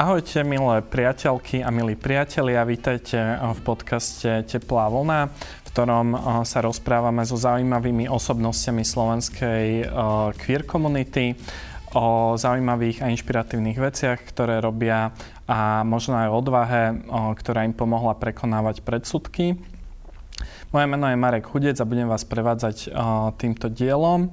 Ahojte milé priateľky a milí priatelia, vítajte eh, v podcaste Teplá vlna, v ktorom eh, sa rozprávame so zaujímavými osobnostiami slovenskej eh, queer komunity o zaujímavých a inšpiratívnych veciach, ktoré robia a možno aj odvahe, ktorá im pomohla prekonávať predsudky. Moje meno je Marek Hudec a budem vás prevádzať týmto dielom.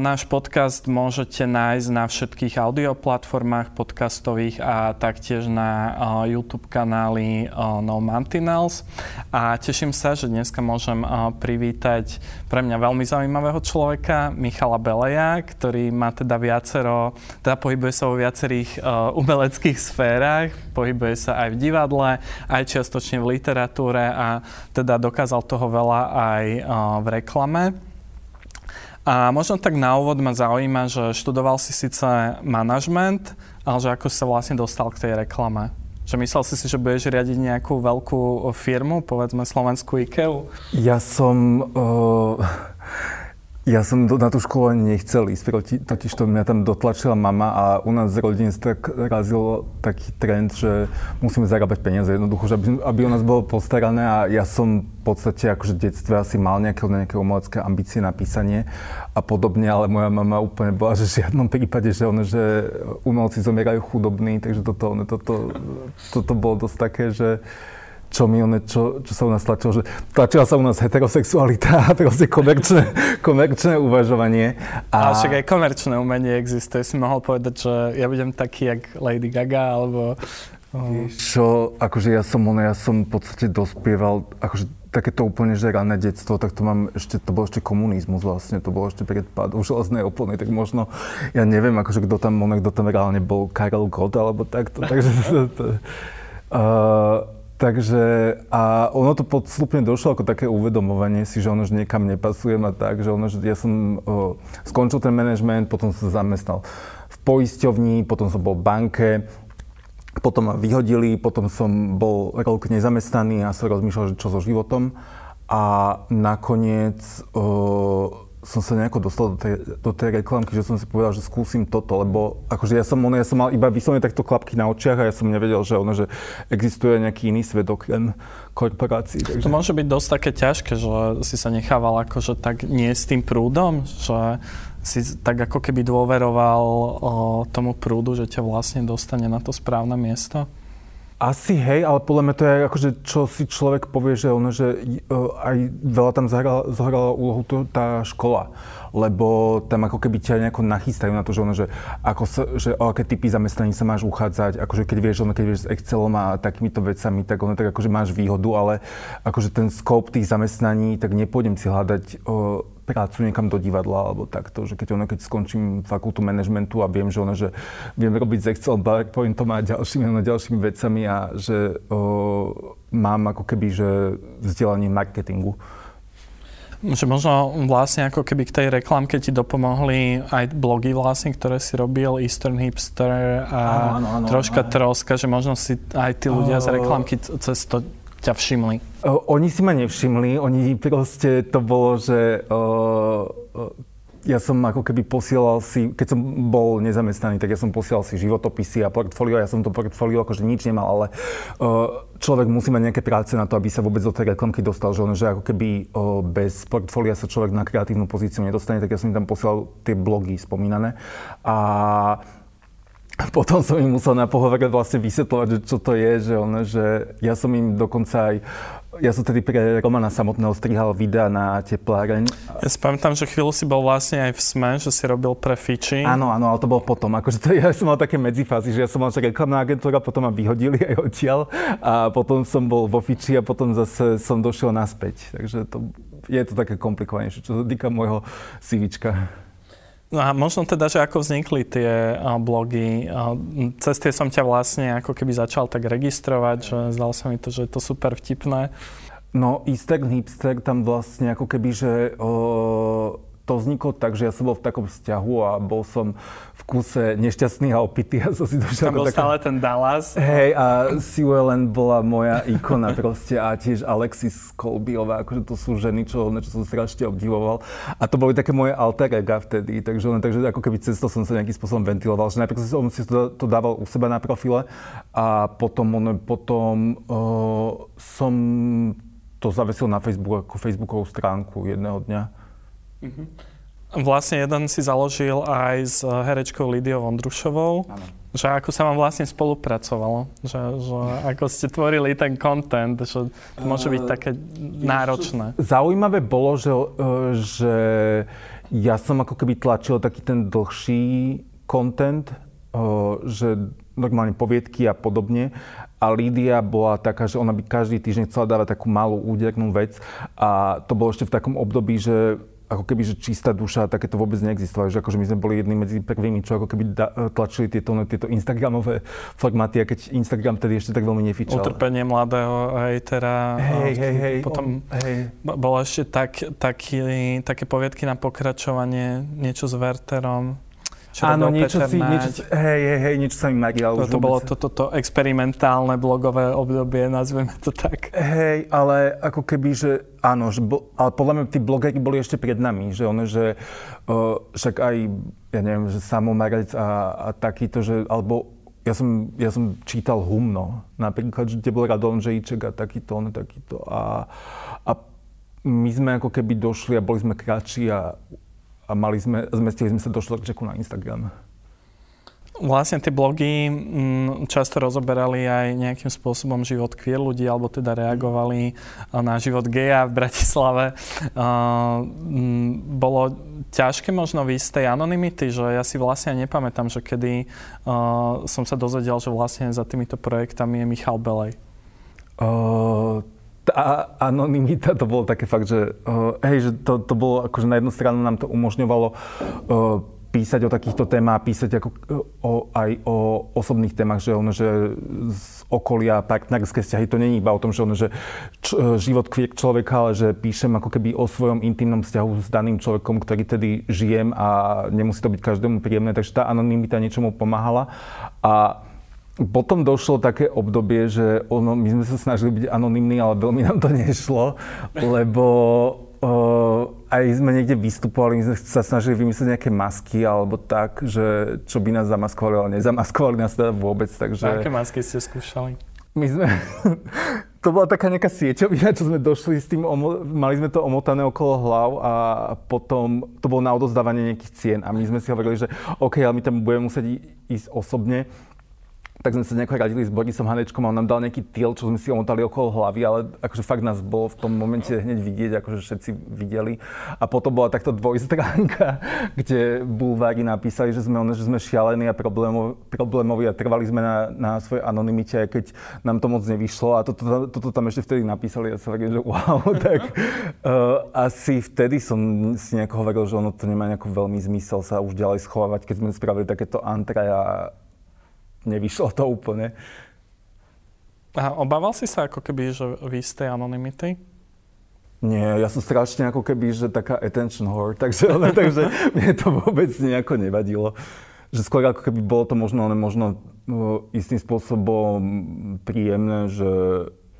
Náš podcast môžete nájsť na všetkých audioplatformách podcastových a taktiež na YouTube kanáli No Mantinels. A teším sa, že dneska môžem privítať pre mňa veľmi zaujímavého človeka, Michala Beleja, ktorý má teda viacero, teda pohybuje sa vo viacerých umeleckých sférach, pohybuje sa aj v divadle, aj čiastočne v literatúre a teda dokázal toho veľa aj v reklame. A možno tak na úvod ma zaujíma, že študoval si síce manažment, ale že ako sa vlastne dostal k tej reklame. Že myslel si si, že budeš riadiť nejakú veľkú firmu, povedzme slovenskú IKEA? Ja som... Uh ja som do, na tú školu ani nechcel ísť, totiž to mňa tam dotlačila mama a u nás z rodiny sa tak razil taký trend, že musíme zarábať peniaze. Jednoducho, že aby, aby o nás bolo postarané a ja som v podstate akože v detstve asi mal nejaké, nejaké umelecké ambície na písanie a podobne, ale moja mama úplne bola, že v žiadnom prípade, že ono, že umelci zomierajú chudobní, takže toto, ono, toto, toto bolo dosť také, že čo mi one, čo, čo sa u nás tlačilo, že tlačila sa u nás heterosexualita a proste komerčné, komerčné uvažovanie. A... Ale však aj komerčné umenie existuje. Si mohol povedať, že ja budem taký, jak Lady Gaga, alebo... Čo, akože ja som, ono, ja som v podstate dospieval, akože takéto úplne, že rané detstvo, tak to mám ešte, to bol ešte komunizmus vlastne, to bolo ešte pred pádom železnej opony, tak možno, ja neviem, akože kto tam, ono, kto tam reálne bol, Karel Gott, alebo takto, takže to, to, uh, Takže a ono to podstupne došlo ako také uvedomovanie si, že ono, že niekam nepasujem a tak, že ono, že ja som o, skončil ten management, potom som sa zamestnal v poisťovni, potom som bol v banke, potom ma vyhodili, potom som bol rok nezamestnaný a som rozmýšľal, že čo so životom. A nakoniec o, som sa nejako dostal do tej, do tej reklamky, že som si povedal, že skúsim toto, lebo akože ja som, ono, ja som mal iba vyslovene takto klapky na očiach a ja som nevedel, že ono, že existuje nejaký iný svet okrem korporácií. Takže... To môže byť dosť také ťažké, že si sa nechával akože tak nie s tým prúdom, že si tak ako keby dôveroval o, tomu prúdu, že ťa vlastne dostane na to správne miesto? Asi hej, ale podľa mňa to je akože, čo si človek povie, že ono, že aj veľa tam zahrala, zohrala úlohu to, tá škola. Lebo tam ako keby ťa nejako nachystajú na to, že ono, že, ako sa, že o aké typy zamestnaní sa máš uchádzať, akože keď vieš, ono, keď vieš s Excelom a takýmito vecami, tak ono tak akože máš výhodu, ale akože ten scope tých zamestnaní, tak nepôjdem si hľadať o, prácu niekam do divadla alebo takto, že keď ono, keď skončím fakultu manažmentu a viem, že ono, že viem robiť s Excel, PowerPointom a ďalšími, ono, ďalšími vecami a že o, mám ako keby, že vzdelanie marketingu. Že možno vlastne ako keby k tej reklamke ti dopomohli aj blogy vlastne, ktoré si robil, Eastern Hipster a áno, áno, áno, troška áno. troska, že možno si aj tí ľudia z reklamky cez to ťa všimli? Oni si ma nevšimli, oni proste to bolo, že ja som ako keby posielal si, keď som bol nezamestnaný, tak ja som posielal si životopisy a portfólio, ja som to portfólio akože nič nemal, ale človek musí mať nejaké práce na to, aby sa vôbec do tej reklamky dostal, že, on, že ako keby bez portfólia sa človek na kreatívnu pozíciu nedostane, tak ja som im tam posielal tie blogy spomínané. A potom som im musel na pohovore vlastne vysvetľovať, že čo to je, že, on, že ja som im dokonca aj ja som tedy pre Romana samotného strihal videa na tepláreň. Ja si pamätám, že chvíľu si bol vlastne aj v SME, že si robil pre Fiči. Áno, áno, ale to bolo potom. Akože to, ja som mal také medzifázy, že ja som mal reklamná agentúra, potom ma vyhodili aj odtiaľ a potom som bol vo Fiči a potom zase som došiel naspäť. Takže to je to také komplikovanejšie, čo sa týka môjho CVčka. No a možno teda, že ako vznikli tie blogy. Cez tie som ťa vlastne ako keby začal tak registrovať, že zdalo sa mi to, že je to super vtipné. No, Easter Hipster tam vlastne ako keby, že uh, to vzniklo tak, že ja som bol v takom vzťahu a bol som v kuse nešťastný a opitý. A som si došiel Tam bol taká... stále ten Dallas. Hej, a Sue Ellen bola moja ikona proste a tiež Alexis Kolbiová, akože to sú ženy, čo, čo som strašne obdivoval. A to boli také moje alter ega vtedy, takže, takže ako keby cesto som sa nejakým spôsobom ventiloval, že najprv som si to, to dával u seba na profile a potom, potom uh, som to zavesil na Facebook ako Facebookovú stránku jedného dňa. Mm-hmm. Vlastne jeden si založil aj s herečkou Lidiou Vondrušovou. Ano. Že ako sa vám vlastne spolupracovalo? Že, že ako ste tvorili ten content, že to môže byť také náročné. Zaujímavé bolo, že, e, že ja som ako keby tlačil taký ten dlhší content, že normálne poviedky a podobne. A Lídia bola taká, že ona by každý týždeň chcela dávať takú malú údernú vec. A to bolo ešte v takom období, že ako keby, že čistá duša, takéto vôbec neexistovalo. Že akože my sme boli jedni medzi prvými, čo ako keby da, tlačili tieto, tieto Instagramové formáty, a keď Instagram tedy ešte tak veľmi nefičal. Utrpenie mladého hejtera. Hej, hej, hej. Potom on, hej. bolo ešte tak, taký, také poviedky na pokračovanie, niečo s Werterom čo Áno, niečo si, niečo, hej, hej, hej, niečo sa mi maria. To, to bolo toto to, to experimentálne blogové obdobie, nazveme to tak. Hej, ale ako keby, že áno, že bo, ale podľa mňa tí blogeri boli ešte pred nami, že ono, že uh, však aj, ja neviem, že Samo Marec a, a takýto, že, alebo ja som, ja som čítal Humno, napríklad, že kde bol Radon Žejček a takýto, on takýto. A, a my sme ako keby došli a boli sme kratší a a mali sme, zmestili sme sa do štvrťčeku na Instagram. Vlastne tie blogy m, mm, často rozoberali aj nejakým spôsobom život queer ľudí, alebo teda reagovali na život geja v Bratislave. Uh, m, mm, bolo ťažké možno výjsť z tej anonymity, že ja si vlastne nepamätám, že kedy uh, som sa dozvedel, že vlastne za týmito projektami je Michal Belej. Uh, tá anonimita to bolo také fakt, že uh, hej, že to, to bolo akože na jednu stranu nám to umožňovalo uh, písať o takýchto témach, písať ako, o, aj o osobných témach, že ono, že z okolia partnerské vzťahy, to není iba o tom, že ono, že č, život queer človeka, ale že píšem ako keby o svojom intimnom vzťahu s daným človekom, ktorý tedy žijem a nemusí to byť každému príjemné, takže tá anonimita niečomu pomáhala. A potom došlo také obdobie, že ono, my sme sa snažili byť anonimní, ale veľmi nám to nešlo, lebo uh, aj sme niekde vystupovali, my sme sa snažili vymyslieť nejaké masky alebo tak, že čo by nás zamaskovali, ale nezamaskovali nás teda vôbec, takže... A aké masky ste skúšali? My sme... to bola taká nejaká sieťovina, čo sme došli s tým, mali sme to omotané okolo hlav a potom to bolo na odozdávanie nejakých cien a my sme si hovorili, že OK, ale my tam budeme musieť ísť osobne tak sme sa nejako radili s Borisom Hanečkom a on nám dal nejaký týl, čo sme si omotali okolo hlavy, ale akože fakt nás bolo v tom momente hneď vidieť, akože všetci videli. A potom bola takto dvojstránka, kde bulvári napísali, že sme, že sme šialení a problémoví a trvali sme na, na svojej anonimite, aj keď nám to moc nevyšlo. A toto, toto tam ešte vtedy napísali a ja sa že wow, tak uh, asi vtedy som si nejako hovoril, že ono to nemá nejako veľmi zmysel sa už ďalej schovávať, keď sme spravili takéto antre a nevyšlo to úplne. A obával si sa ako keby, že vy z tej anonymity? Nie, ja som strašne ako keby, že taká attention whore, takže, ale, takže mne to vôbec nejako nevadilo. Že skôr ako keby bolo to možno, ale možno no, istým spôsobom príjemné, že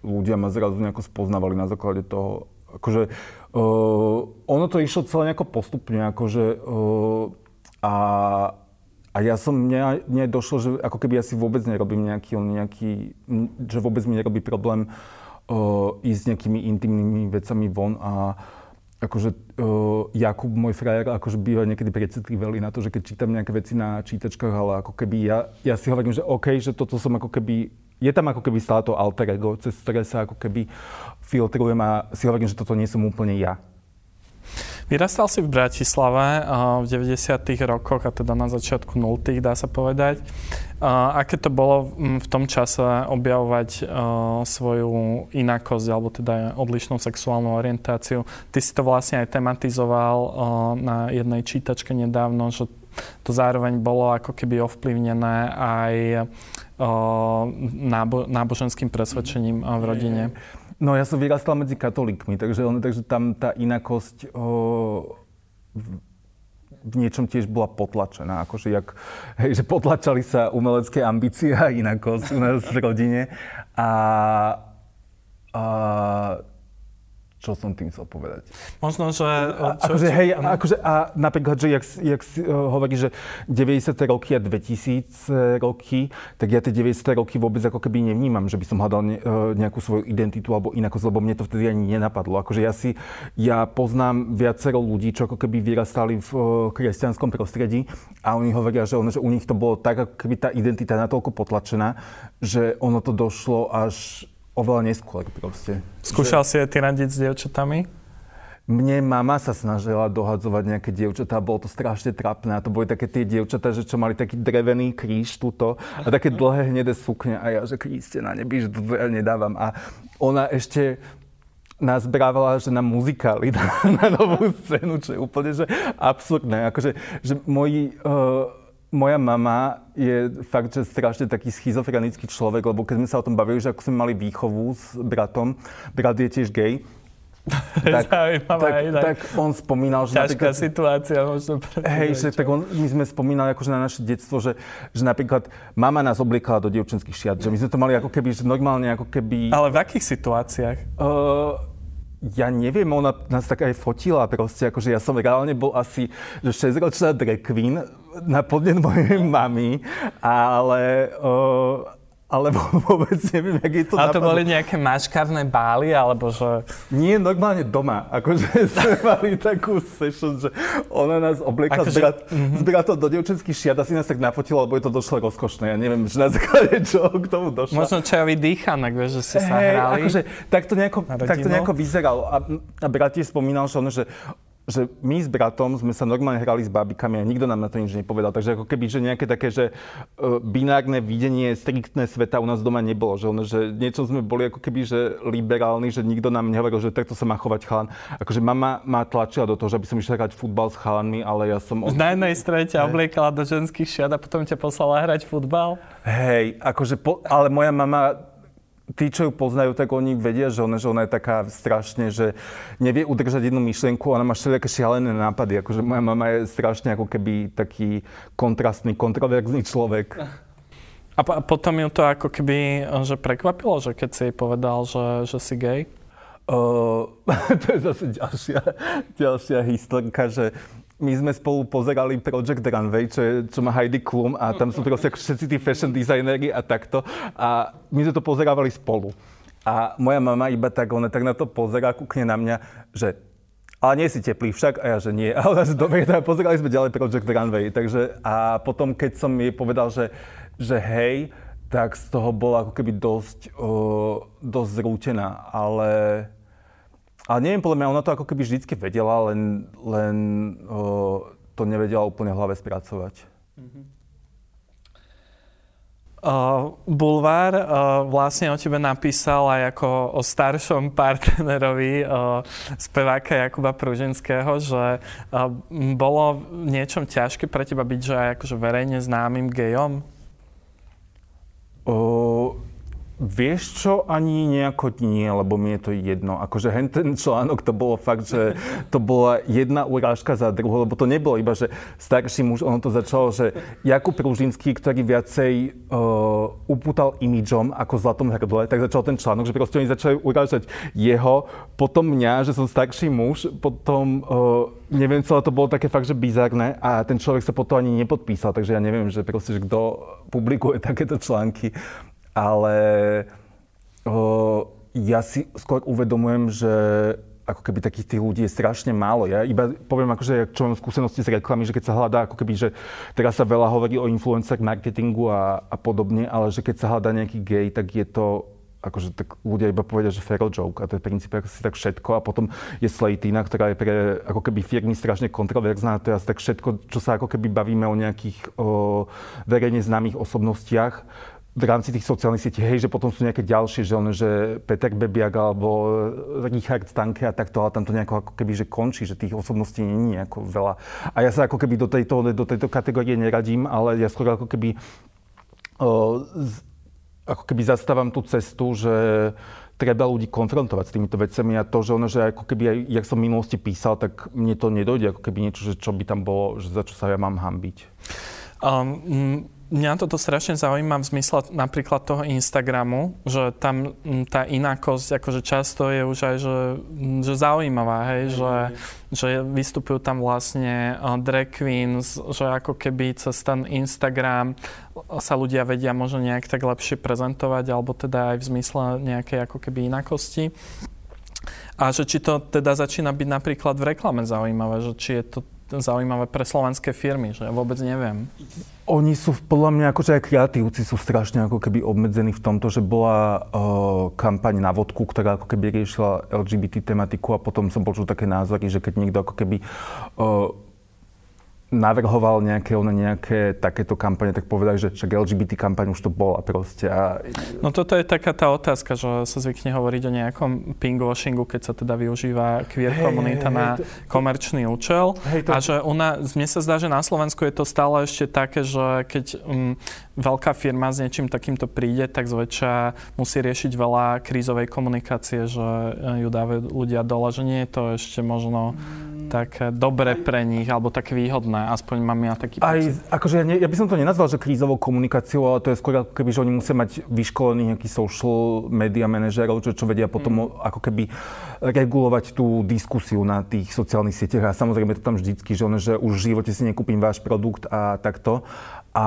ľudia ma zrazu nejako spoznávali na základe toho. Akože, uh, ono to išlo celé nejako postupne, akože, uh, a a ja som, mne, mne došlo, že ako keby ja si vôbec nerobím nejaký, nejaký že vôbec mi nerobí problém uh, ísť s nejakými intimnými vecami von a akože uh, Jakub, môj frajer, akože býva niekedy precitlivý na to, že keď čítam nejaké veci na čítačkách, ale ako keby ja, ja si hovorím, že OK, že toto som ako keby, je tam ako keby stále to alter ego, cez ktoré sa ako keby filtrujem a si hovorím, že toto nie som úplne ja. Vyrastal si v Bratislave v 90. rokoch a teda na začiatku 0. dá sa povedať. Aké to bolo v tom čase objavovať svoju inakosť alebo teda odlišnú sexuálnu orientáciu? Ty si to vlastne aj tematizoval na jednej čítačke nedávno, že to zároveň bolo ako keby ovplyvnené aj nábo- náboženským presvedčením v rodine. No ja som vyrastal medzi katolíkmi, takže, takže tam tá inakosť o, v, v niečom tiež bola potlačená. Akože jak, hej, že potlačali sa umelecké ambície a inakosť u nás v rodine. A, a čo som tým chcel povedať. Možno, že... A, čo, akože, hej, akože, a napríklad, že jak, jak si uh, hovorí, že 90. roky a 2000 roky, tak ja tie 90. roky vôbec ako keby nevnímam, že by som hľadal ne, uh, nejakú svoju identitu alebo inakosť, lebo mne to vtedy ani nenapadlo. Akože ja si, ja poznám viacero ľudí, čo ako keby vyrastali v uh, kresťanskom prostredí a oni hovoria, že, on, že u nich to bolo tak, ako keby tá identita natoľko potlačená, že ono to došlo až oveľa neskôr proste. Skúšal že... si aj ty radiť s dievčatami? Mne mama sa snažila dohadzovať nejaké dievčatá, bolo to strašne trapné. A to boli také tie dievčatá, že čo mali taký drevený kríž tuto a také dlhé hnedé sukne a ja, že Kriste na nebi, že to ja nedávam. A ona ešte nás brávala, že na muzikály, na, na novú scénu, čo je úplne že absurdné. Akože, že moji uh, moja mama je fakt, že strašne taký schizofrenický človek, lebo keď sme sa o tom bavili, že ako sme mali výchovu s bratom, brat je tiež gay, tak, tak, tak on spomínal, že Ťažká situácia možno pre Hej, že tak on, my sme spomínali akože na naše detstvo, že, že napríklad mama nás obliekala do dievčenských šiat, že my sme to mali ako keby, že normálne ako keby... Ale v akých situáciách? Uh, ja neviem, ona nás tak aj fotila proste, akože ja som reálne bol asi že 6-ročná drag queen na podnet mojej mamy, ale uh, ale vôbec neviem, jak je to Ale to napadlo. boli nejaké maškarné bály, alebo že... Nie, normálne doma. Akože sme mali takú session, že ona nás obliekla akože, zbierat, mm-hmm. zbierat to do devčenských šiat, asi nás tak nafotila, lebo je to došlo rozkošné. Ja neviem, že na základe čo k tomu došlo. Možno čajový dýchanek, vieš, že ste sa hey, hrali. Akože, tak to nejako, tak to nejako vyzeralo. A, a brat tiež spomínal, že, ono, že že my s bratom sme sa normálne hrali s bábikami a nikto nám na to nič nepovedal. Takže ako keby, že nejaké také, že uh, binárne videnie, striktné sveta u nás doma nebolo. Že, ono, že niečo sme boli ako keby, že liberálni, že nikto nám nehovoril, že takto sa má chovať chalan. Akože mama ma tlačila do toho, že aby som išiel hrať futbal s chalanmi, ale ja som... Od... Na jednej strane ťa obliekala do ženských šiat a potom ťa poslala hrať futbal? Hej, akože, po, ale moja mama tí, čo ju poznajú, tak oni vedia, že ona, že ona je taká strašne, že nevie udržať jednu myšlienku, ona má všelijaké šialené nápady. Akože moja mama je strašne ako keby taký kontrastný, kontroverzný človek. A potom ju to ako keby že prekvapilo, že keď si jej povedal, že, že si gay? Uh, to je zase ďalšia, ďalšia historka, že my sme spolu pozerali Project Runway, čo, je, čo má Heidi Klum a tam sú proste všetci tí fashion designéri a takto. A my sme to pozerávali spolu. A moja mama iba tak, ona tak na to pozerá, kúkne na mňa, že ale nie si teplý však, a ja, že nie. A ona, že dobre, tak pozerali sme ďalej Project Runway. Takže, a potom, keď som jej povedal, že, že hej, tak z toho bola ako keby dosť, uh, dosť zrútená. Ale ale neviem, podľa mňa ona to ako keby vždycky vedela, len, len o, to nevedela úplne v hlave spracovať. Mm-hmm. Uh, Bulvár uh, vlastne o tebe napísal aj ako o staršom partnerovi uh, speváka Jakuba Pružinského, že uh, bolo niečom ťažké pre teba byť že aj akože verejne známym gejom? Uh, Vieš čo, ani nejako nie, lebo mi je to jedno. Akože hen ten článok, to bolo fakt, že to bola jedna urážka za druhú, lebo to nebolo iba, že starší muž, ono to začalo, že Jakub Pružinský, ktorý viacej uh, upútal imidžom ako zlatom hrdle, tak začal ten článok, že proste oni začali urážať jeho, potom mňa, že som starší muž, potom uh, neviem, celé to bolo také fakt, že bizarné a ten človek sa potom ani nepodpísal, takže ja neviem, že proste, že kto publikuje takéto články ale o, ja si skôr uvedomujem, že ako keby takých tých ľudí je strašne málo. Ja iba poviem, akože, čo mám skúsenosti s reklamy, že keď sa hľadá, ako keby, že teraz sa veľa hovorí o influencer marketingu a, a podobne, ale že keď sa hľadá nejaký gay, tak je to akože tak ľudia iba povedia, že feral joke a to je v princípe asi tak všetko a potom je Slatina, ktorá je pre ako keby firmy strašne kontroverzná a to je asi tak všetko, čo sa ako keby bavíme o nejakých o, verejne známych osobnostiach v rámci tých sociálnych sietí, hej, že potom sú nejaké ďalšie, že, on, že Peter Bebiak alebo Richard Stanke a takto, ale tam to nejako ako keby, že končí, že tých osobností nie je nejako veľa. A ja sa ako keby do tejto, do tejto kategórie neradím, ale ja skôr ako keby z, ako keby zastávam tú cestu, že treba ľudí konfrontovať s týmito vecami a to, že ono, že ako keby aj, jak som v minulosti písal, tak mne to nedojde ako keby niečo, že čo by tam bolo, že za čo sa ja mám hambiť. Um, Mňa toto strašne zaujíma v zmysle napríklad toho Instagramu, že tam tá inakosť akože často je už aj že, že zaujímavá, hej, mm. že, že vystupujú tam vlastne drag queens, že ako keby cez ten Instagram sa ľudia vedia možno nejak tak lepšie prezentovať, alebo teda aj v zmysle nejakej ako keby inakosti. A že či to teda začína byť napríklad v reklame zaujímavé, že či je to zaujímavé pre slovenské firmy, že ja vôbec neviem. Oni sú podľa mňa, akože aj kreatívci sú strašne ako keby obmedzení v tomto, že bola uh, kampaň na vodku, ktorá ako keby riešila LGBT tematiku a potom som počul také názory, že keď niekto ako keby uh, navrhoval nejaké, one nejaké takéto kampane, tak povedali, že však LGBT kampaň už to bola proste. A... No toto je taká tá otázka, že sa zvykne hovoriť o nejakom pingwashingu, keď sa teda využíva queer hey, komunita hey, na to... komerčný účel. Hey, to... A že nás, mne sa zdá, že na Slovensku je to stále ešte také, že keď um, veľká firma s niečím takýmto príde, tak zväčša musí riešiť veľa krízovej komunikácie, že ju dávajú ľudia dole, že nie je to ešte možno tak dobre pre nich, alebo tak výhodné aspoň mám ja taký Aj, akože ja, ne, ja by som to nenazval, že krízovou komunikáciou, ale to je skôr ako keby, že oni musia mať vyškolených nejakých social media manažerov, čo, čo vedia potom mm. ako keby regulovať tú diskusiu na tých sociálnych sieťach a samozrejme to tam vždycky, že, on, že už v živote si nekúpim váš produkt a takto. A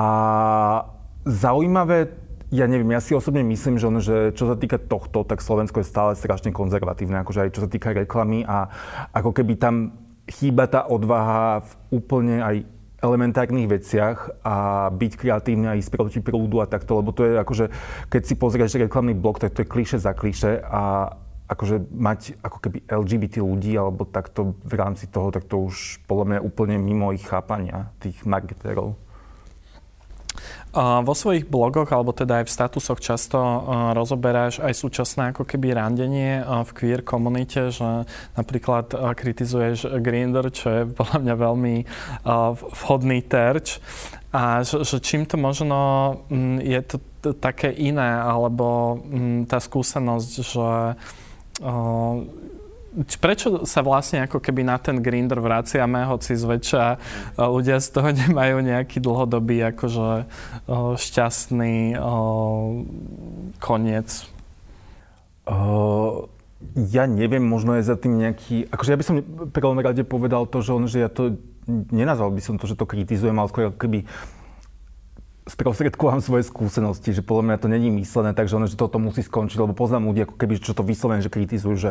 zaujímavé ja neviem, ja si osobne myslím, že, on, že čo sa týka tohto, tak Slovensko je stále strašne konzervatívne, akože aj čo sa týka reklamy a ako keby tam chýba tá odvaha v úplne aj elementárnych veciach a byť kreatívny a ísť proti prúdu a takto, lebo to je akože, keď si pozrieš reklamný blok, tak to je kliše za kliše a akože mať ako keby LGBT ľudí alebo takto v rámci toho, tak to už podľa mňa úplne mimo ich chápania tých marketérov. Vo svojich blogoch, alebo teda aj v statusoch často rozoberáš aj súčasné ako keby randenie v queer komunite, že napríklad kritizuješ Grindr, čo je podľa mňa veľmi vhodný terč. A že čím to možno je to také iné, alebo tá skúsenosť, že prečo sa vlastne ako keby na ten grinder vraciame, hoci zväčša e, ľudia z toho nemajú nejaký dlhodobý akože e, šťastný e, koniec? Ja neviem, možno je za tým nejaký... Akože ja by som prvom rade povedal to, že, on, že ja to... Nenazval by som to, že to kritizujem, ale skôr keby sprostredkovám svoje skúsenosti, že podľa mňa to není myslené, takže ono, že toto musí skončiť, lebo poznám ľudí, ako keby, čo to vyslovene, že kritizujú, že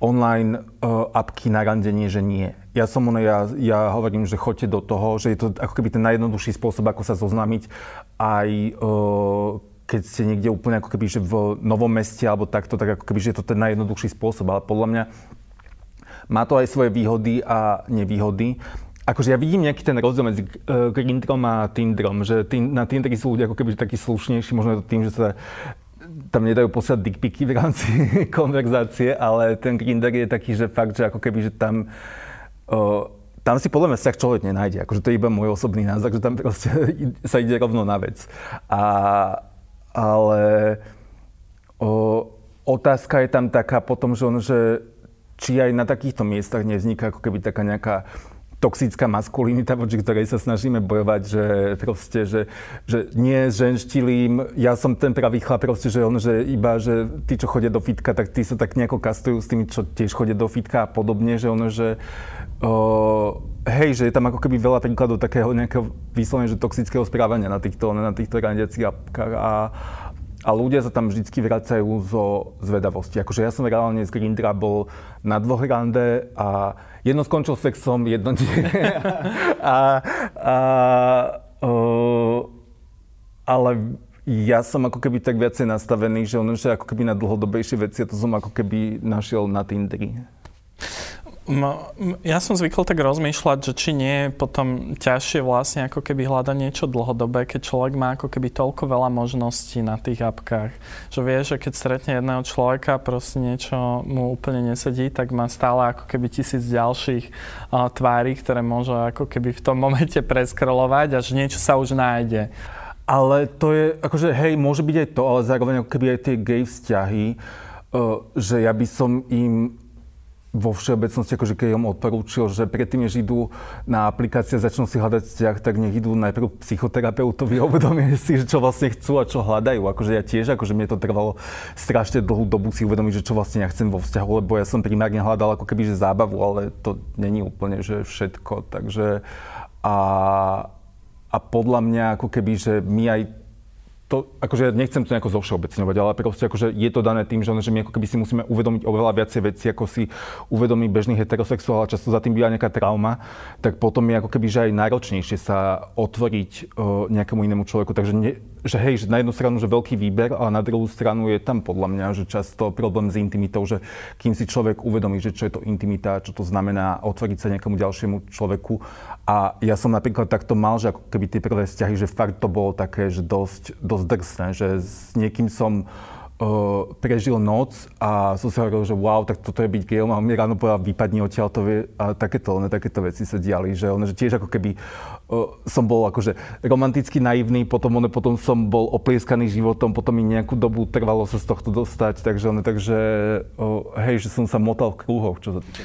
online uh, apky na randenie, že nie. Ja som ono, ja, ja hovorím, že choďte do toho, že je to ako keby ten najjednoduchší spôsob, ako sa zoznámiť aj uh, keď ste niekde úplne ako keby, že v novom meste alebo takto, tak ako keby, že je to ten najjednoduchší spôsob, ale podľa mňa má to aj svoje výhody a nevýhody akože ja vidím nejaký ten rozdiel medzi uh, Grindrom a Tinderom, že tým, na Tinderi sú ľudia ako keby takí slušnejší, možno je to tým, že sa tam nedajú posielať dickpiky v rámci konverzácie, ale ten Grinder je taký, že fakt, že ako keby, že tam uh, tam si podľa mňa vzťah človek nenájde. Akože to je iba môj osobný názor, že tam proste sa ide rovno na vec. A, ale o, otázka je tam taká potom, že, on, že či aj na takýchto miestach nevzniká ako keby taká nejaká toxická maskulinita, voči ktorej sa snažíme bojovať, že proste, že, že nie ženštilím, ja som ten pravý chlap, proste, že on, že iba, že tí, čo chodia do fitka, tak tí sa tak nejako kastujú s tými, čo tiež chodia do fitka a podobne, že ono, že o, hej, že je tam ako keby veľa príkladov takého nejakého vyslovene, že toxického správania na týchto, na týchto randiacich apkách a, a ľudia sa tam vždycky vracajú zo zvedavosti. Akože ja som reálne z Grindra bol na dvoch rande a jedno skončil sexom, jedno nie. a, a, uh, ale ja som ako keby tak viacej nastavený, že ono, že ako keby na dlhodobejšie veci, to som ako keby našiel na Tinderi. Ja som zvykol tak rozmýšľať, že či nie je potom ťažšie vlastne ako keby hľadať niečo dlhodobé, keď človek má ako keby toľko veľa možností na tých apkách. Že vie, že keď stretne jedného človeka, proste niečo mu úplne nesedí, tak má stále ako keby tisíc ďalších uh, tvári, ktoré môže ako keby v tom momente preskrolovať a že niečo sa už nájde. Ale to je, akože hej, môže byť aj to, ale zároveň ako keby aj tie gay vzťahy, uh, že ja by som im vo všeobecnosti, akože keď som odporúčil, že predtým, než idú na aplikácie začnú si hľadať vzťah, tak nech idú najprv psychoterapeutovi, uvedomie si, že čo vlastne chcú a čo hľadajú. Akože ja tiež, akože mne to trvalo strašne dlhú dobu si uvedomiť, že čo vlastne ja chcem vo vzťahu, lebo ja som primárne hľadal ako keby, že zábavu, ale to není úplne, že všetko. Takže a, a podľa mňa ako keby, že my aj to, akože ja nechcem to nejako zovšeobecňovať, ale proste akože je to dané tým, že, my ako keby si musíme uvedomiť oveľa viacej veci, ako si uvedomí bežný heterosexuál a často za tým býva nejaká trauma, tak potom je ako keby, že aj náročnejšie sa otvoriť uh, nejakému inému človeku. Takže ne, že hej, že na jednu stranu, že veľký výber, ale na druhú stranu je tam podľa mňa, že často problém s intimitou, že kým si človek uvedomí, že čo je to intimita, čo to znamená otvoriť sa nejakému ďalšiemu človeku. A ja som napríklad takto mal, že ako keby tie prvé vzťahy, že fakt to bolo také, že dosť, dosť drsné, že s niekým som uh, prežil noc a som si hovoril, že wow, tak toto je byť gejom a on mi ráno povedal, vypadni odtiaľ to vie, a takéto, ne, takéto veci sa diali, že, on, že tiež ako keby som bol akože romanticky naivný, potom, one, potom som bol oplieskaný životom, potom mi nejakú dobu trvalo sa z tohto dostať, takže, one, takže hej, že som sa motal v krúhoch, čo sa týka.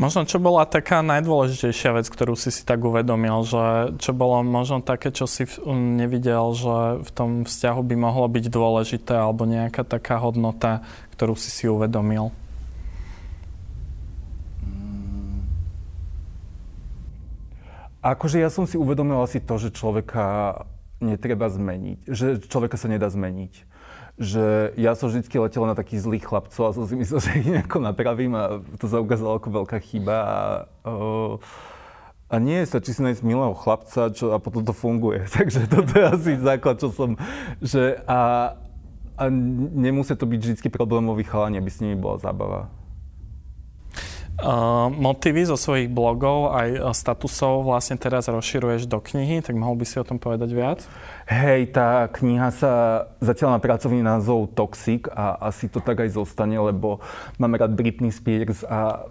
Možno čo bola taká najdôležitejšia vec, ktorú si si tak uvedomil, že čo bolo možno také, čo si nevidel, že v tom vzťahu by mohlo byť dôležité, alebo nejaká taká hodnota, ktorú si si uvedomil? Akože ja som si uvedomil asi to, že človeka netreba zmeniť, že človeka sa nedá zmeniť. Že ja som vždy letel na takých zlých chlapcov a som si myslel, že ich nejako napravím a to sa ukázalo ako veľká chyba. A, a nie, stačí si nájsť milého chlapca čo, a potom to funguje. Takže toto je asi základ, čo som... Že a, a nemusí to byť vždy problémový chalani, aby s nimi bola zábava. Uh, motívy zo svojich blogov aj statusov vlastne teraz rozširuješ do knihy, tak mohol by si o tom povedať viac? Hej, tá kniha sa zatiaľ má pracovný názov Toxic a asi to tak aj zostane, lebo mám rád Britney Spears a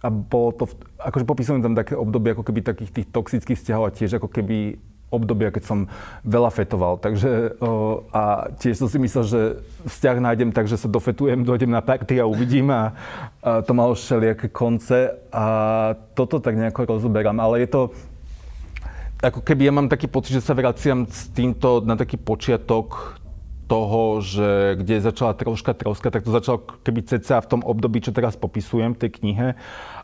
a bolo to, akože popisujem tam také obdobie ako keby takých tých toxických vzťahov a tiež ako keby obdobia, keď som veľa fetoval. Takže, o, a tiež som si myslel, že vzťah nájdem tak, že sa dofetujem, dojdem na party a uvidím a, a to malo všelijaké konce a toto tak nejako rozoberám. Ale je to, ako keby ja mám taký pocit, že sa vraciam s týmto na taký počiatok toho, že kde začala troška troska, tak to začalo keby ceca v tom období, čo teraz popisujem v tej knihe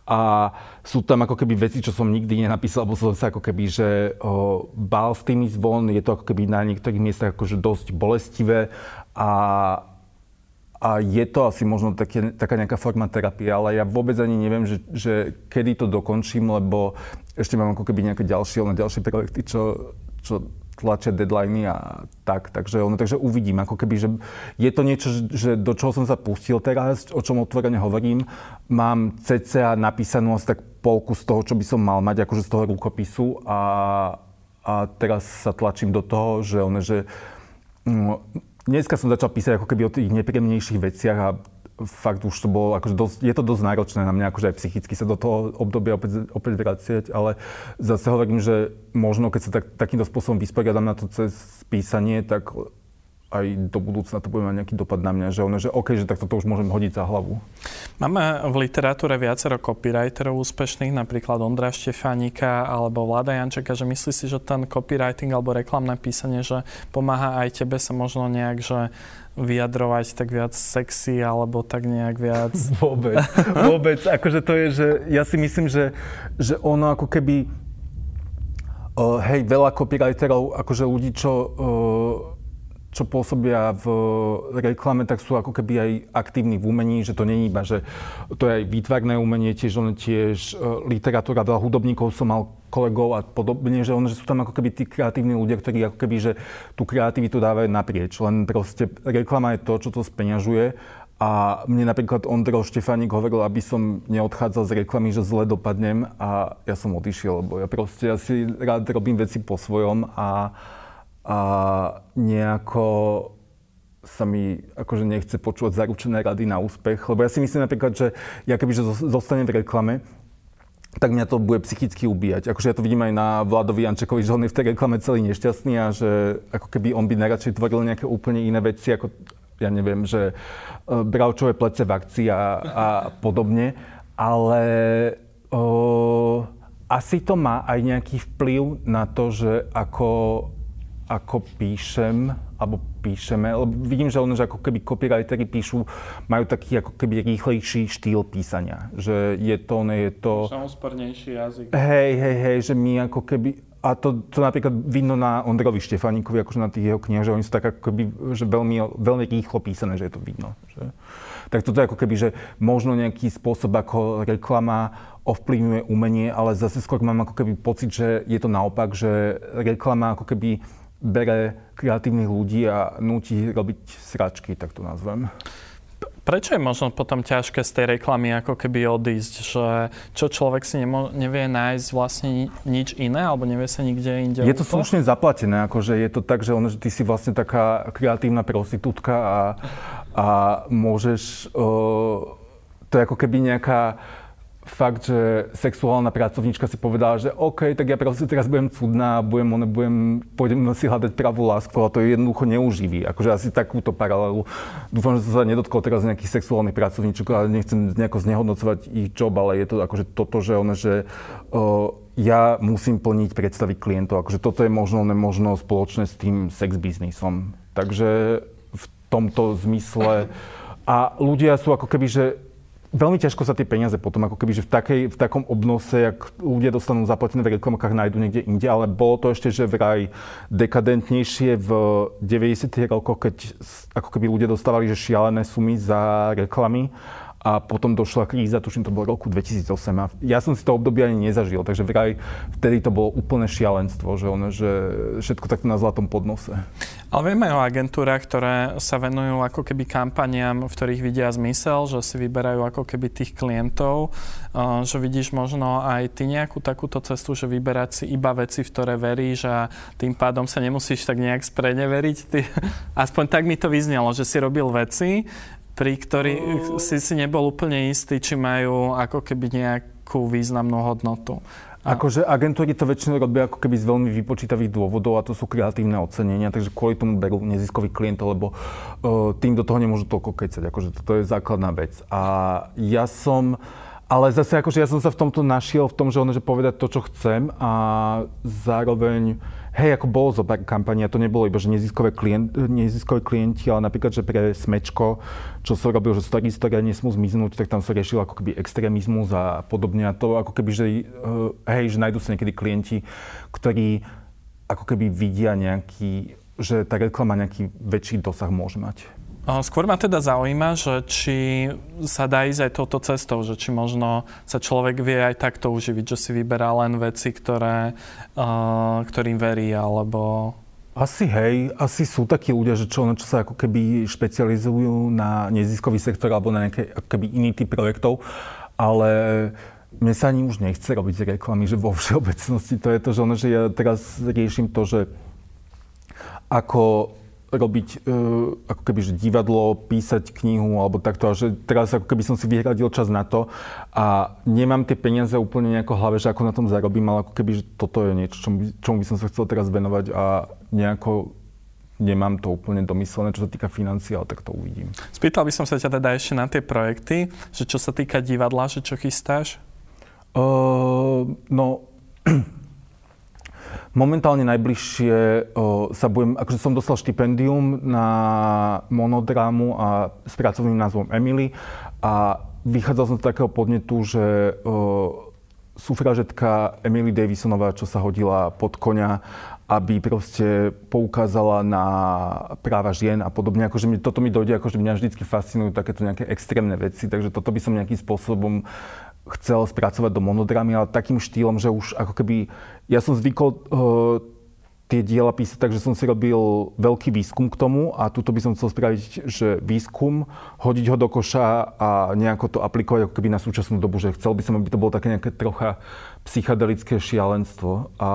a sú tam ako keby veci, čo som nikdy nenapísal, lebo som sa ako keby, že o, bál s tým ísť je to ako keby na niektorých miestach akože dosť bolestivé. A, a je to asi možno také, taká nejaká forma terapie, ale ja vôbec ani neviem, že, že kedy to dokončím, lebo ešte mám ako keby nejaké ďalšie, ďalšie projekty, čo, čo tlačia deadliny a tak, takže, ono, takže uvidím, ako keby, že je to niečo, že do čoho som sa pustil teraz, o čom otvorene hovorím. Mám cca napísanú asi tak polku z toho, čo by som mal mať, akože z toho rukopisu a, a teraz sa tlačím do toho, že ono, že no, dneska som začal písať ako keby o tých nepríjemnejších veciach a fakt už to bolo, akože dosť, je to dosť náročné na mňa, akože aj psychicky sa do toho obdobia opäť, opäť vraciať, ale zase hovorím, že možno keď sa tak, takýmto spôsobom vysporiadam na to cez písanie, tak aj do budúcna to bude mať nejaký dopad na mňa, že ono, že OK, že tak toto už môžem hodiť za hlavu. Máme v literatúre viacero copywriterov úspešných, napríklad Ondra Štefánika alebo Vlada Jančeka, že myslí si, že ten copywriting alebo reklamné písanie, že pomáha aj tebe sa možno nejak, že vyjadrovať tak viac sexy alebo tak nejak viac... Vôbec, vôbec. Akože to je, že ja si myslím, že, že ono ako keby uh, hej, veľa copywriterov, akože ľudí, čo uh, čo pôsobia v reklame, tak sú ako keby aj aktívni v umení, že to není iba, že to je aj výtvarné umenie, tiež len tiež e, literatúra, veľa hudobníkov som mal kolegov a podobne, že, on, že sú tam ako keby tí kreatívni ľudia, ktorí ako keby, že tú kreativitu dávajú naprieč. Len proste reklama je to, čo to speňažuje a mne napríklad Ondro Štefánik hovoril, aby som neodchádzal z reklamy, že zle dopadnem a ja som odišiel, lebo ja proste ja si rád robím veci po svojom a, a nejako sa mi akože nechce počúvať zaručené rady na úspech, lebo ja si myslím napríklad, že ja kebyže zostanem v reklame, tak mňa to bude psychicky ubíjať. Akože ja to vidím aj na Vladovi Jančekovi, že on je v tej reklame celý nešťastný a že ako keby on by najradšej tvoril nejaké úplne iné veci, ako ja neviem, že e, bravčové plece v akcii a, a podobne, ale o, asi to má aj nejaký vplyv na to, že ako, ako píšem, alebo píšeme, lebo vidím, že ono, že ako keby copywriteri píšu, majú taký ako keby rýchlejší štýl písania. Že je to, ne je to... Samozpornejší jazyk. Hej, hej, hej, že my ako keby a to, to napríklad vidno na Ondrovi Štefáníkovi, akože na tých jeho knihách, že oni sú tak ako keby, že veľmi, veľmi rýchlo písané, že je to vidno. Že? Tak toto je ako keby, že možno nejaký spôsob, ako reklama ovplyvňuje umenie, ale zase skôr mám ako keby pocit, že je to naopak, že reklama ako keby bere kreatívnych ľudí a nutí robiť sračky, tak to nazvem. Prečo je možno potom ťažké z tej reklamy ako keby odísť, že čo človek si nemo, nevie nájsť vlastne nič iné, alebo nevie sa nikde inde Je to slušne zaplatené, akože je to tak, že, ono, že ty si vlastne taká kreatívna prostitútka a, a môžeš, uh, to je ako keby nejaká fakt, že sexuálna pracovníčka si povedala, že OK, tak ja proste teraz budem cudná, budem, one, budem, pôjdem si hľadať pravú lásku, ale to je jednoducho neuživí. Akože asi takúto paralelu. Dúfam, že sa nedotkol teraz nejakých sexuálnych pracovníčok, ale nechcem nejako znehodnocovať ich job, ale je to akože toto, že one, že o, ja musím plniť predstavy klientov. Akože toto je možno nemožno spoločné s tým sex biznisom. Takže v tomto zmysle a ľudia sú ako keby, že veľmi ťažko sa tie peniaze potom, ako keby, že v, takej, v takom obnose, jak ľudia dostanú zaplatené v reklamkách, nájdu niekde inde, ale bolo to ešte, že vraj dekadentnejšie v 90. rokoch, keď ako keby ľudia dostávali že šialené sumy za reklamy a potom došla kríza, tuším, to bolo roku 2008 a ja som si to obdobie ani nezažil, takže vraj vtedy to bolo úplné šialenstvo, že, ono, že všetko takto na zlatom podnose. Ale vieme o agentúrach, ktoré sa venujú ako keby kampaniám, v ktorých vidia zmysel, že si vyberajú ako keby tých klientov, že vidíš možno aj ty nejakú takúto cestu, že vyberať si iba veci, v ktoré veríš a tým pádom sa nemusíš tak nejak spreneveriť. Ty, aspoň tak mi to vyznelo, že si robil veci, pri ktorých uh... si si nebol úplne istý, či majú ako keby nejakú významnú hodnotu. A... Akože agentúry to väčšinou robia ako keby z veľmi vypočítavých dôvodov a to sú kreatívne ocenenia, takže kvôli tomu berú neziskových klientov, lebo uh, tým do toho nemôžu toľko kecať. Akože to je základná vec. A ja som... Ale zase akože ja som sa v tomto našiel, v tom, že ono, že povedať to, čo chcem a zároveň Hej, ako bolo zo pár a to nebolo iba, že neziskové, klient, neziskové klienti, ale napríklad, že pre Smečko, čo sa robil, že starý história nesmú zmiznúť, tak tam sa riešil ako keby extrémizmus a podobne. A to ako keby, že eh, hej, že nájdú sa niekedy klienti, ktorí ako keby vidia nejaký, že tá reklama nejaký väčší dosah môže mať. Skôr ma teda zaujíma, že či sa dá ísť aj touto cestou, že či možno sa človek vie aj takto uživiť, že si vyberá len veci, ktoré, ktorým verí, alebo... Asi hej, asi sú takí ľudia, že čo, čo sa ako keby špecializujú na neziskový sektor alebo na nejaké ako keby iný typ projektov, ale mne sa ani už nechce robiť reklamy, že vo všeobecnosti. To je to, že, ono, že ja teraz riešim to, že ako robiť e, ako keby že divadlo, písať knihu alebo takto a že teraz ako keby som si vyhradil čas na to a nemám tie peniaze úplne nejako v hlave, že ako na tom zarobím, ale ako keby, že toto je niečo, čomu, čomu by som sa chcel teraz venovať a nejako nemám to úplne domyslené, čo sa týka financií, ale tak to uvidím. Spýtal by som sa ťa teda ešte na tie projekty, že čo sa týka divadla, že čo chystáš? Uh, no, Momentálne najbližšie o, sa budem, akože som dostal štipendium na monodrámu a s pracovným názvom Emily a vychádzal som z takého podnetu, že o, sufražetka Emily Davisonová, čo sa hodila pod konia, aby proste poukázala na práva žien a podobne. Akože mi, toto mi dojde, akože mňa vždy fascinujú takéto nejaké extrémne veci, takže toto by som nejakým spôsobom chcel spracovať do monodramy, ale takým štýlom, že už ako keby... Ja som zvykol uh, tie diela písať tak, že som si robil veľký výskum k tomu a tuto by som chcel spraviť, že výskum, hodiť ho do koša a nejako to aplikovať ako keby na súčasnú dobu, že chcel by som, aby to bolo také nejaké trocha psychedelické šialenstvo. A,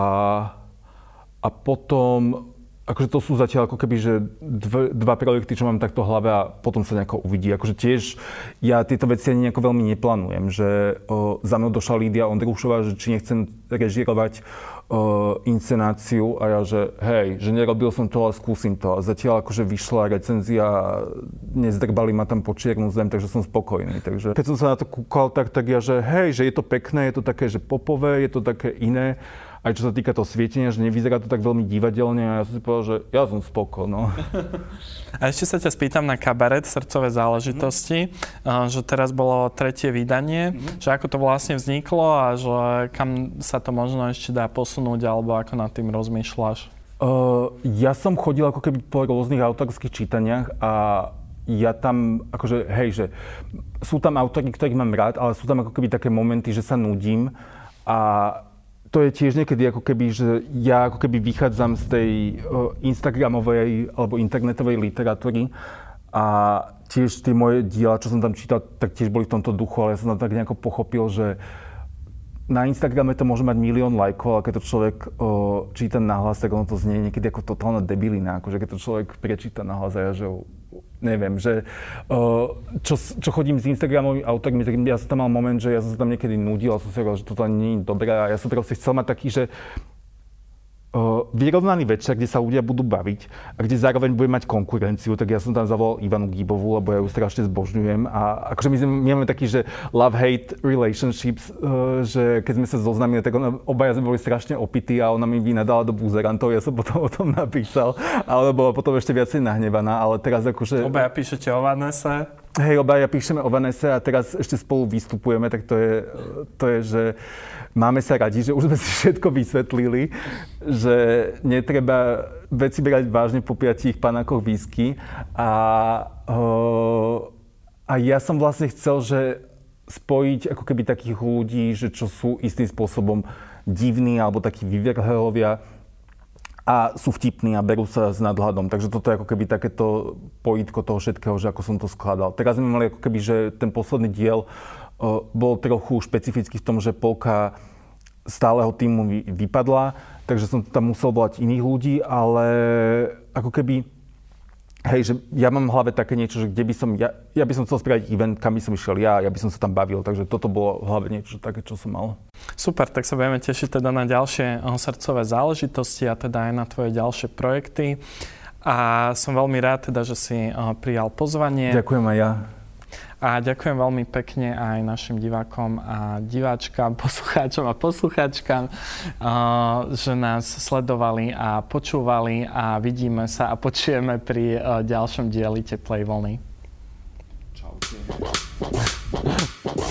a potom akože to sú zatiaľ ako keby, že dv, dva projekty, čo mám takto v hlave a potom sa nejako uvidí. Akože tiež ja tieto veci ani nejako veľmi neplánujem, že o, za mnou došla Lídia Ondrušová, že či nechcem režirovať o, inscenáciu a ja, že hej, že nerobil som to, ale skúsim to. A zatiaľ akože vyšla recenzia, nezdrbali ma tam po čiernu zem, takže som spokojný. Takže keď som sa na to kúkal, tak, tak ja, že hej, že je to pekné, je to také, že popové, je to také iné aj čo sa týka toho svietenia, že nevyzerá to tak veľmi divadelne a ja som si povedal, že ja som spoko, no. A ešte sa ťa spýtam na kabaret Srdcové záležitosti, mm. že teraz bolo tretie vydanie, mm. že ako to vlastne vzniklo a že kam sa to možno ešte dá posunúť alebo ako nad tým rozmýšľaš? Uh, ja som chodil ako keby po rôznych autorských čítaniach a ja tam, akože, hej, že sú tam autory, ktorých mám rád, ale sú tam ako keby také momenty, že sa nudím a to je tiež niekedy ako keby, že ja ako keby vychádzam z tej Instagramovej alebo internetovej literatúry a tiež tie moje diela, čo som tam čítal, tak tiež boli v tomto duchu, ale ja som tam tak nejako pochopil, že na Instagrame to môže mať milión lajkov, ale keď to človek o, číta nahlas, tak ono to znie niekedy ako totálna debilina. Akože keď to človek prečíta nahlas a ja, že neviem, že čo, čo chodím s Instagramovými autormi, tak ja som tam mal moment, že ja som sa tam niekedy nudil a som si hovoril, že toto nie je dobré a ja som proste chcel mať taký, že vyrovnaný večer, kde sa ľudia budú baviť a kde zároveň bude mať konkurenciu, tak ja som tam zavolal Ivanu Gíbovú, lebo ja ju strašne zbožňujem a akože my, sme, my máme taký, že love-hate relationships, že keď sme sa zoznamili, tak ona, obaja sme boli strašne opití a ona mi vynadala do buzerantov, ja som potom o tom napísal, ale bola potom ešte viacej nahnevaná, ale teraz akože... Obaja píšete o Vanese? Hej, obaja píšeme o Vanese a teraz ešte spolu vystupujeme, tak to je, to je že máme sa radi, že už sme si všetko vysvetlili, že netreba veci brať vážne po piatich panákoch whisky. A, a ja som vlastne chcel, že spojiť ako keby takých ľudí, že čo sú istým spôsobom divní alebo takí vyvrhelovia a sú vtipní a berú sa s nadhľadom. Takže toto je ako keby takéto pojitko toho všetkého, že ako som to skladal. Teraz sme mali ako keby, že ten posledný diel bol trochu špecifický v tom, že polka stáleho týmu vypadla, takže som tam musel volať iných ľudí, ale ako keby Hej, že ja mám v hlave také niečo, že kde by som, ja, ja by som chcel spraviť event, kam by som išiel ja, ja by som sa tam bavil, takže toto bolo v hlave niečo také, čo som mal. Super, tak sa budeme tešiť teda na ďalšie eh, srdcové záležitosti a teda aj na tvoje ďalšie projekty. A som veľmi rád teda, že si eh, prijal pozvanie. Ďakujem aj ja. A ďakujem veľmi pekne aj našim divákom a diváčkam, poslucháčom a poslucháčkam, že nás sledovali a počúvali a vidíme sa a počujeme pri ďalšom dieli Teplej vlny. Čaute.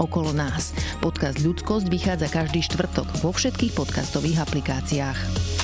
okolo nás. Podcast Ľudskosť vychádza každý štvrtok vo všetkých podcastových aplikáciách.